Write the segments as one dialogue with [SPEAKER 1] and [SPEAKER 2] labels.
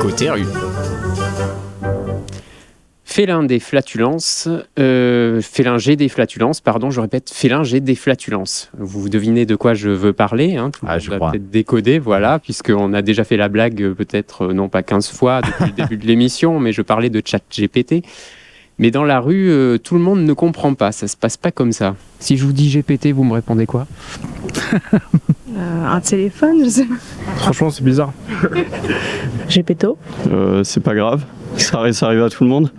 [SPEAKER 1] Côté rue.
[SPEAKER 2] Félin des flatulences, euh, félin G des flatulences, pardon, je répète, félin G des flatulences. Vous devinez de quoi je veux parler, hein, tout le
[SPEAKER 1] Ah,
[SPEAKER 2] monde
[SPEAKER 1] je
[SPEAKER 2] va
[SPEAKER 1] crois.
[SPEAKER 2] peut-être décoder, voilà, puisqu'on a déjà fait la blague euh, peut-être, euh, non pas 15 fois depuis le début de l'émission, mais je parlais de chat GPT. Mais dans la rue, euh, tout le monde ne comprend pas, ça se passe pas comme ça. Si je vous dis GPT, vous me répondez quoi?
[SPEAKER 3] Euh, un téléphone, je sais pas.
[SPEAKER 4] Franchement, c'est bizarre.
[SPEAKER 3] Gepetto.
[SPEAKER 5] Euh, c'est pas grave. Ça arrive, ça arrive à tout le monde.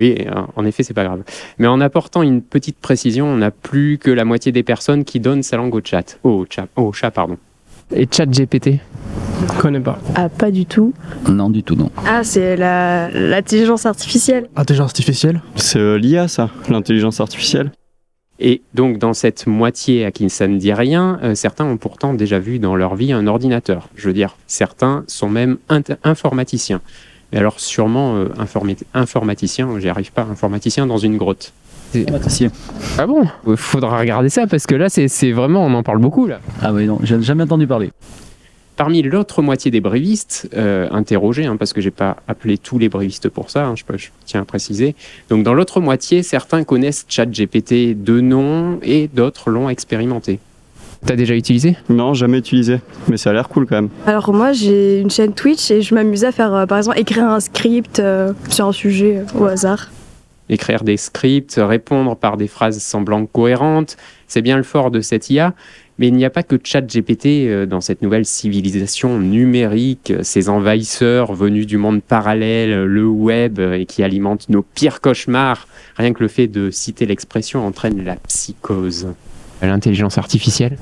[SPEAKER 2] Oui, euh, en effet, c'est pas grave. Mais en apportant une petite précision, on n'a plus que la moitié des personnes qui donnent sa langue au chat. Au chat, au chat, pardon. Et chat GPT
[SPEAKER 4] Je connais pas.
[SPEAKER 3] Ah, pas du tout.
[SPEAKER 6] Non, du tout, non.
[SPEAKER 3] Ah, c'est la- l'intelligence artificielle.
[SPEAKER 4] Intelligence artificielle?
[SPEAKER 5] C'est euh, l'IA, ça, l'intelligence artificielle.
[SPEAKER 2] Et donc, dans cette moitié à qui ça ne dit rien, euh, certains ont pourtant déjà vu dans leur vie un ordinateur. Je veux dire, certains sont même informaticiens. Mais alors, sûrement euh, informi- informaticien, j'y arrive pas, informaticien dans une grotte.
[SPEAKER 6] Informaticien.
[SPEAKER 2] Ah bon? Il faudra regarder ça parce que là, c'est c'est vraiment, on en parle beaucoup là.
[SPEAKER 6] Ah oui, non, j'ai jamais entendu parler.
[SPEAKER 2] Parmi l'autre moitié des brévistes euh, interrogés, hein, parce que j'ai pas appelé tous les brévistes pour ça, hein, je, peux- je tiens à préciser. Donc dans l'autre moitié, certains connaissent ChatGPT de nom et d'autres l'ont expérimenté. T'as déjà utilisé?
[SPEAKER 5] Non, jamais utilisé. Mais ça a l'air cool quand même.
[SPEAKER 3] Alors moi, j'ai une chaîne Twitch et je m'amusais à faire, euh, par exemple, écrire un script euh, sur un sujet euh, au hasard.
[SPEAKER 2] Écrire des scripts, répondre par des phrases semblant cohérentes, c'est bien le fort de cette IA. Mais il n'y a pas que ChatGPT euh, dans cette nouvelle civilisation numérique, euh, ces envahisseurs venus du monde parallèle, euh, le web, et qui alimentent nos pires cauchemars. Rien que le fait de citer l'expression entraîne la psychose. L'intelligence artificielle?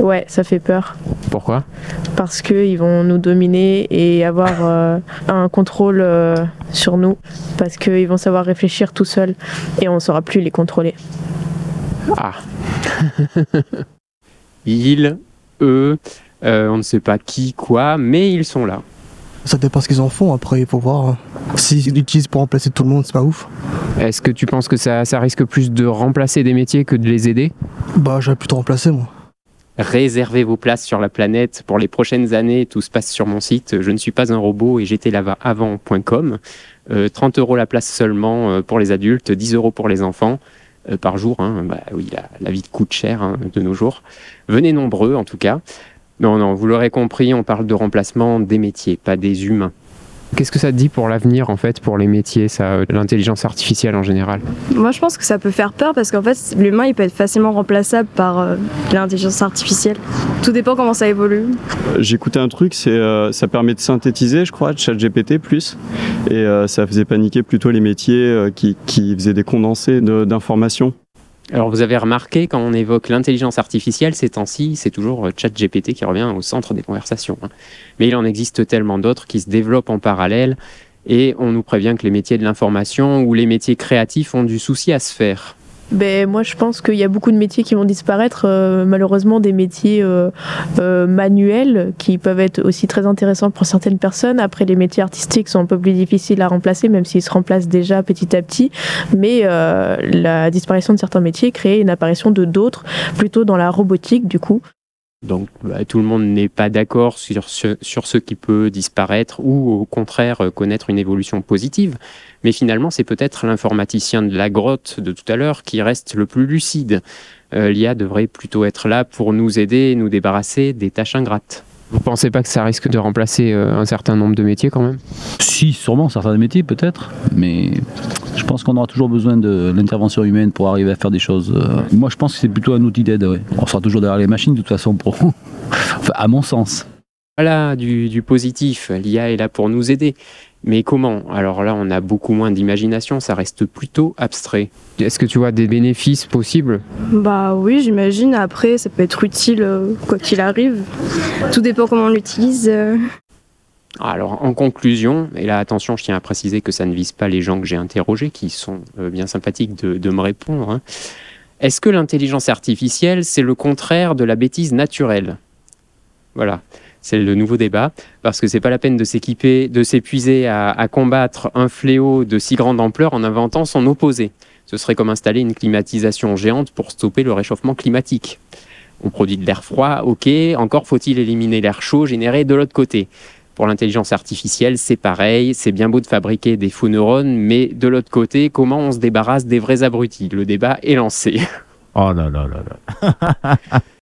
[SPEAKER 3] Ouais, ça fait peur.
[SPEAKER 2] Pourquoi?
[SPEAKER 3] Parce qu'ils vont nous dominer et avoir euh, un contrôle euh, sur nous. Parce qu'ils vont savoir réfléchir tout seuls et on ne saura plus les contrôler.
[SPEAKER 2] Ah Ils, eux, euh, on ne sait pas qui, quoi, mais ils sont là.
[SPEAKER 4] Ça dépend ce qu'ils en font. Après, il faut voir. hein. S'ils l'utilisent pour remplacer tout le monde, c'est pas ouf.
[SPEAKER 2] Est-ce que tu penses que ça, ça risque plus de remplacer des métiers que de les aider?
[SPEAKER 4] Bah, j'aurais plutôt remplacé, moi.
[SPEAKER 2] Réservez vos places sur la planète pour les prochaines années. Tout se passe sur mon site. Je ne suis pas un robot et j'étais là-bas avant.com. Euh, 30 euros la place seulement euh, pour les adultes, 10 euros pour les enfants par jour. hein. Bah oui, la, la vie coûte cher hein, de nos jours. Venez nombreux en tout cas. Non, non, vous l'aurez compris, on parle de remplacement des métiers, pas des humains. Qu'est-ce que ça te dit pour l'avenir en fait, pour les métiers, ça, euh, l'intelligence artificielle en général?
[SPEAKER 3] Moi, je pense que ça peut faire peur parce qu'en fait, l'humain, il peut être facilement remplaçable par euh, l'intelligence artificielle. Tout dépend comment ça évolue.
[SPEAKER 5] Euh, J'écoutais un truc, c'est euh, ça permet de synthétiser, je crois, ChatGPT plus, et euh, ça faisait paniquer plutôt les métiers euh, qui, qui faisaient des condensés de- d'informations.
[SPEAKER 2] Alors vous avez remarqué, quand on évoque l'intelligence artificielle ces temps-ci, c'est toujours euh, ChatGPT qui revient au centre des conversations. hein. Mais il en existe tellement d'autres qui se développent en parallèle et on nous prévient que les métiers de l'information ou les métiers créatifs ont du souci à se faire.
[SPEAKER 3] Ben, moi, je pense qu'il y a beaucoup de métiers qui vont disparaître. euh, malheureusement, des métiers euh, euh, manuels qui peuvent être aussi très intéressants pour certaines personnes. Après, les métiers artistiques sont un peu plus difficiles à remplacer, même s'ils se remplacent déjà petit à petit. Mais la disparition de certains métiers crée une apparition de d'autres, plutôt dans la robotique, du coup.
[SPEAKER 2] Donc bah, tout le monde n'est pas d'accord sur ce, sur ce qui peut disparaître ou au contraire euh, connaître une évolution positive. Mais finalement, c'est peut-être l'informaticien de la grotte de tout à l'heure qui reste le plus lucide. Euh, L'IA devrait plutôt être là pour nous aider et nous débarrasser des tâches ingrates. Vous pensez pas que ça risque de remplacer euh, un certain nombre de métiers quand même?
[SPEAKER 6] Si, sûrement, certains métiers peut-être, mais je pense qu'on aura toujours besoin de l'intervention humaine pour arriver à faire des choses. euh, Moi, je pense que c'est plutôt un outil d'aide. ouais. On sera toujours derrière les machines, de toute façon, pour... enfin, à mon sens.
[SPEAKER 2] Voilà, du, du positif. L'IA est là pour nous aider. Mais comment? Alors là, on a beaucoup moins d'imagination, ça reste plutôt abstrait. Est-ce que tu vois des bénéfices possibles?
[SPEAKER 3] Bah oui, j'imagine. Après, ça peut être utile euh, quoi qu'il arrive. Tout dépend comment on l'utilise. Euh.
[SPEAKER 2] Alors, en conclusion, et là, attention, je tiens à préciser que ça ne vise pas les gens que j'ai interrogés, qui sont euh, bien sympathiques de, me répondre. hein. Est-ce que l'intelligence artificielle, c'est le contraire de la bêtise naturelle? Voilà, c'est le nouveau débat, parce que c'est pas la peine de s'équiper, de s'épuiser à combattre un fléau de si grande ampleur en inventant son opposé. Ce serait comme installer une climatisation géante pour stopper le réchauffement climatique. On produit de l'air froid, ok, encore faut-il éliminer l'air chaud généré de l'autre côté. Pour l'intelligence artificielle, c'est pareil, c'est bien beau de fabriquer des faux neurones, mais de l'autre côté, comment on se débarrasse des vrais abrutis? Le débat est lancé.
[SPEAKER 1] Oh là là là là.